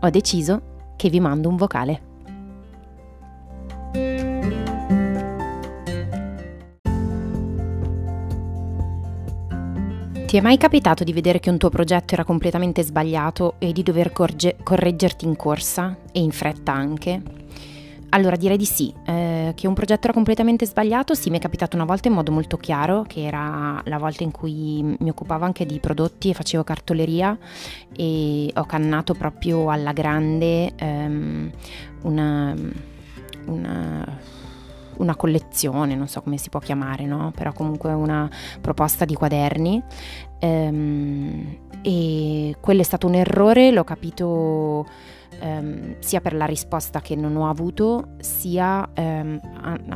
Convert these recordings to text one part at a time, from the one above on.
ho deciso che vi mando un vocale. Ti è mai capitato di vedere che un tuo progetto era completamente sbagliato e di dover corge- correggerti in corsa e in fretta anche? Allora direi di sì, eh, che un progetto era completamente sbagliato, sì mi è capitato una volta in modo molto chiaro, che era la volta in cui mi occupavo anche di prodotti e facevo cartoleria e ho cannato proprio alla grande ehm, una, una una collezione, non so come si può chiamare, no? però comunque una proposta di quaderni. Ehm, e quello è stato un errore, l'ho capito ehm, sia per la risposta che non ho avuto, sia ehm,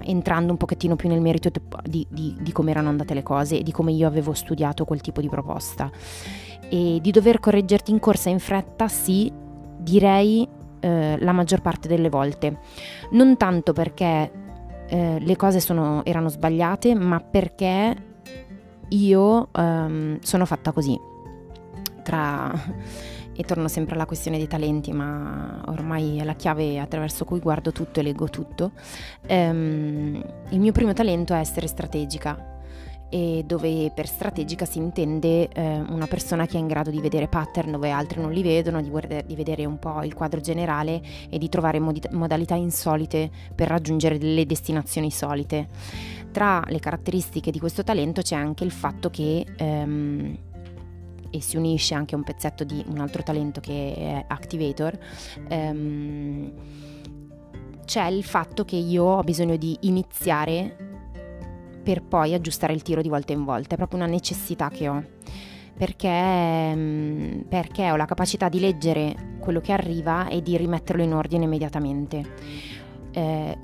entrando un pochettino più nel merito di, di, di come erano andate le cose e di come io avevo studiato quel tipo di proposta. E di dover correggerti in corsa in fretta, sì, direi eh, la maggior parte delle volte. Non tanto perché eh, le cose sono, erano sbagliate, ma perché io ehm, sono fatta così. Tra, e torno sempre alla questione dei talenti, ma ormai è la chiave attraverso cui guardo tutto e leggo tutto. Ehm, il mio primo talento è essere strategica e dove per strategica si intende eh, una persona che è in grado di vedere pattern dove altri non li vedono, di, guarda- di vedere un po' il quadro generale e di trovare modi- modalità insolite per raggiungere delle destinazioni solite. Tra le caratteristiche di questo talento c'è anche il fatto che ehm, e si unisce anche un pezzetto di un altro talento che è Activator, ehm, c'è il fatto che io ho bisogno di iniziare per poi aggiustare il tiro di volta in volta, è proprio una necessità che ho. Perché, mm, perché ho la capacità di leggere quello che arriva e di rimetterlo in ordine immediatamente. Eh,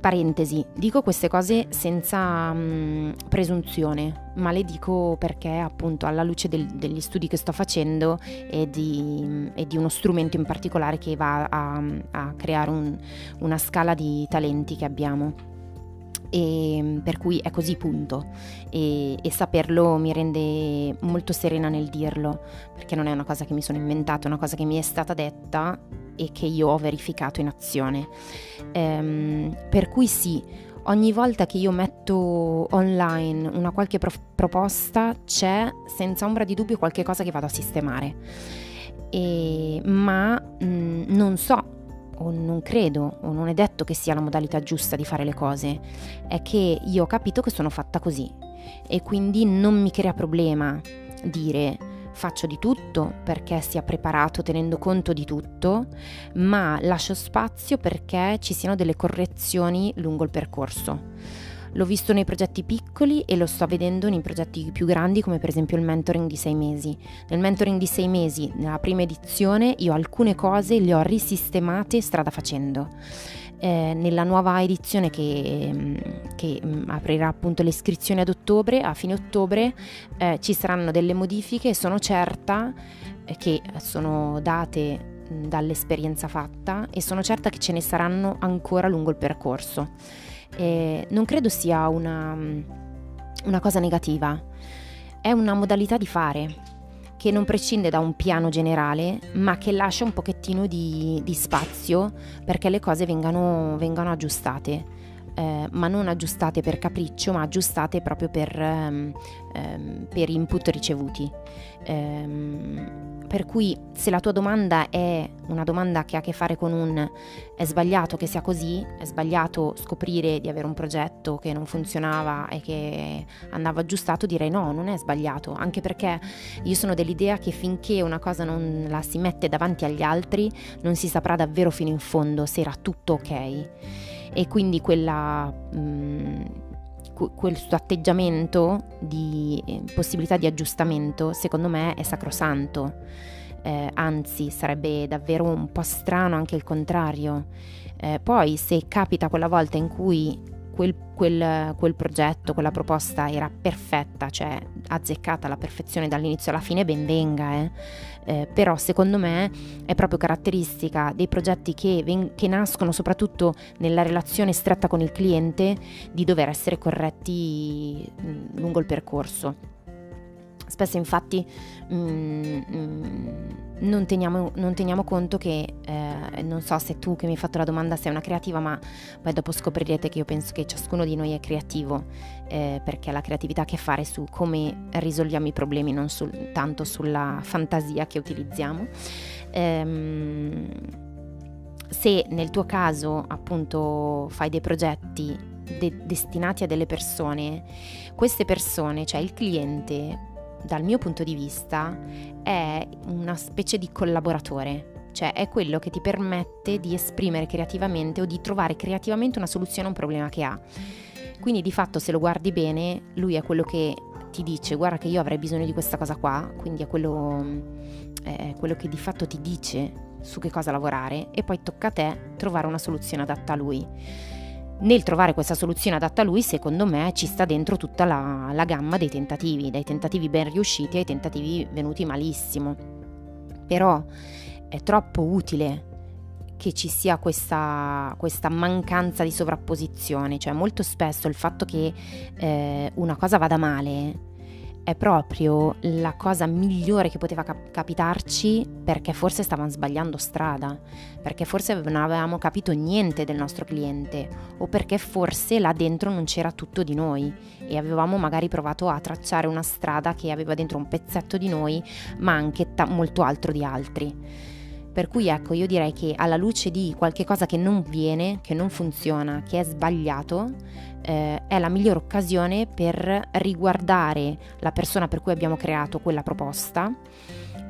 parentesi, dico queste cose senza mh, mm, presunzione, ma le dico perché appunto alla luce del, degli studi che sto facendo e di, e di, uno strumento in particolare che va a, a creare un, una scala di talenti che abbiamo e per cui è così punto e, e, saperlo mi rende molto serena nel dirlo perché non è una cosa che mi sono inventata, è una cosa che mi è stata detta e che io ho verificato in azione. Ehm, per cui sì, ogni volta che io metto online una qualche pro- proposta c'è senza ombra di dubbio qualche cosa che vado a sistemare. E, ma mh, non so o non credo o non è detto che sia la modalità giusta di fare le cose, è che io ho capito che sono fatta così e quindi non mi crea problema dire faccio di tutto perché sia preparato tenendo conto di tutto, ma lascio spazio perché ci siano delle correzioni lungo il percorso. L'ho visto nei progetti piccoli e lo sto vedendo nei progetti più grandi come per esempio il mentoring di sei mesi. Nel mentoring di sei mesi, nella prima edizione, io alcune cose le ho risistemate strada facendo. Eh, nella nuova edizione che, mm, che, mm, aprirà appunto le iscrizioni ad ottobre, a fine ottobre, eh, ci saranno delle modifiche e sono certa eh, che sono date mm, dall'esperienza fatta e sono certa che ce ne saranno ancora lungo il percorso. E non credo sia una, una cosa negativa, è una modalità di fare che non prescinde da un piano generale, ma che lascia un pochettino di, di spazio perché le cose vengano, vengano aggiustate. Eh, ma non aggiustate per capriccio, ma aggiustate proprio per, ehm, ehm, per input ricevuti. Ehm, per cui se la tua domanda è una domanda che ha a che fare con un è sbagliato che sia così, è sbagliato scoprire di avere un progetto che non funzionava e che andava aggiustato, direi no, non è sbagliato, anche perché io sono dell'idea che finché una cosa non la si mette davanti agli altri non si saprà davvero fino in fondo se era tutto ok. E quindi quella... Mh, mm, questo atteggiamento di eh, possibilità di aggiustamento, secondo me, è sacrosanto. eh, anzi sarebbe davvero un po' strano anche il contrario. Eh, poi se capita quella volta in cui quel, quel, quel, progetto, quella proposta era perfetta, cioè azzeccata alla perfezione dall'inizio alla fine, ben venga. Eh. Eh, però secondo me è proprio caratteristica dei progetti che, ven- che, nascono soprattutto nella relazione stretta con il cliente di dover essere corretti lungo il percorso. Spesso infatti mm, mm, non, teniamo, non, teniamo, conto che, eh, non so se tu che mi hai fatto la domanda sei una creativa, ma poi dopo scoprirete che io penso che ciascuno di noi è creativo, eh, perché la creatività ha a che fare su come risolviamo i problemi, non sul, tanto sulla fantasia che utilizziamo. Ehm, se nel tuo caso appunto fai dei progetti de- destinati a delle persone, queste persone, cioè il cliente, dal mio punto di vista, è una specie di collaboratore, cioè è quello che ti permette di esprimere creativamente o di trovare creativamente una soluzione a un problema che ha. Quindi di fatto se lo guardi bene, lui è quello che ti dice guarda che io avrei bisogno di questa cosa qua, quindi è quello, è quello che di fatto ti dice su che cosa lavorare e poi tocca a te trovare una soluzione adatta a lui nel trovare questa soluzione adatta a lui, secondo me, ci sta dentro tutta la, la gamma dei tentativi, dai tentativi ben riusciti ai tentativi venuti malissimo. Però è troppo utile che ci sia questa, questa, mancanza di sovrapposizione, cioè molto spesso il fatto che eh, una cosa vada male è proprio la cosa migliore che poteva cap- capitarci perché forse stavamo sbagliando strada, perché forse non avevamo capito niente del nostro cliente o perché forse là dentro non c'era tutto di noi e avevamo magari provato a tracciare una strada che aveva dentro un pezzetto di noi ma anche ta- molto altro di altri. Per cui ecco, io direi che alla luce di qualche cosa che non viene, che non funziona, che è sbagliato, eh, è la migliore occasione per riguardare la persona per cui abbiamo creato quella proposta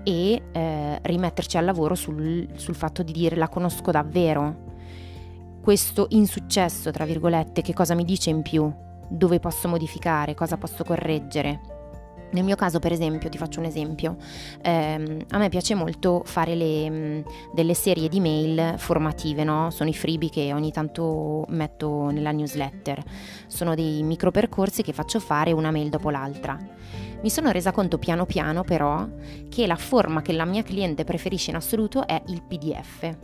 e eh, rimetterci al lavoro sul, sul fatto di dire la conosco davvero. Questo insuccesso, tra virgolette, che cosa mi dice in più? Dove posso modificare? Cosa posso correggere? Nel mio caso, per esempio, ti faccio un esempio, ehm, a me piace molto fare le, mm, delle serie di mail formative, no? sono i freebie che ogni tanto metto nella newsletter, sono dei micro percorsi che faccio fare una mail dopo l'altra. Mi sono resa conto piano piano però che la forma che la mia cliente preferisce in assoluto è il PDF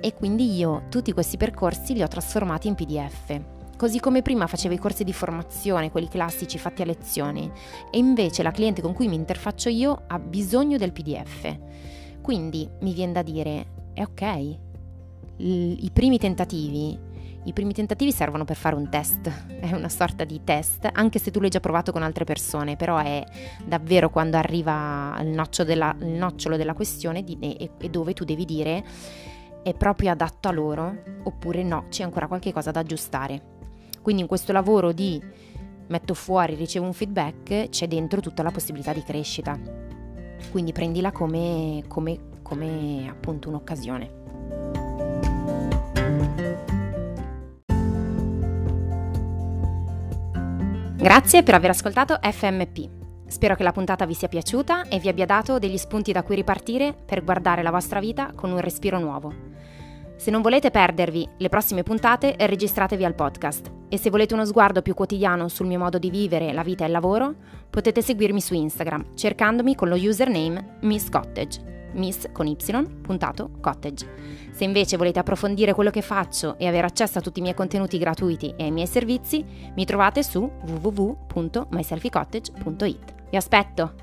e quindi io tutti questi percorsi li ho trasformati in PDF Così come prima facevo i corsi di formazione, quelli classici fatti a lezione, e invece la cliente con cui mi interfaccio io ha bisogno del PDF. Quindi mi viene da dire, è ok, I primi tentativi i primi tentativi servono per fare un test, è una sorta di test, anche se tu l'hai già provato con altre persone, però è davvero quando arriva il, nocciolo della, il nocciolo della questione di, e, e, dove tu devi dire è proprio adatto a loro oppure no, c'è ancora qualche cosa da aggiustare. Quindi in questo lavoro di metto fuori, ricevo un feedback, c'è dentro tutta la possibilità di crescita. Quindi prendila come, come, come appunto un'occasione. Grazie per aver ascoltato FMP. Spero che la puntata vi sia piaciuta e vi abbia dato degli spunti da cui ripartire per guardare la vostra vita con un respiro nuovo. Se non volete perdervi le prossime puntate, registratevi al podcast e se volete uno sguardo più quotidiano sul mio modo di vivere la vita e il lavoro, potete seguirmi su Instagram cercandomi con lo username Miss Cottage. Miss con y, puntato, cottage. Se invece volete approfondire quello che faccio e avere accesso a tutti i miei contenuti gratuiti e ai miei servizi, mi trovate su www.myselfycottage.it. Vi aspetto!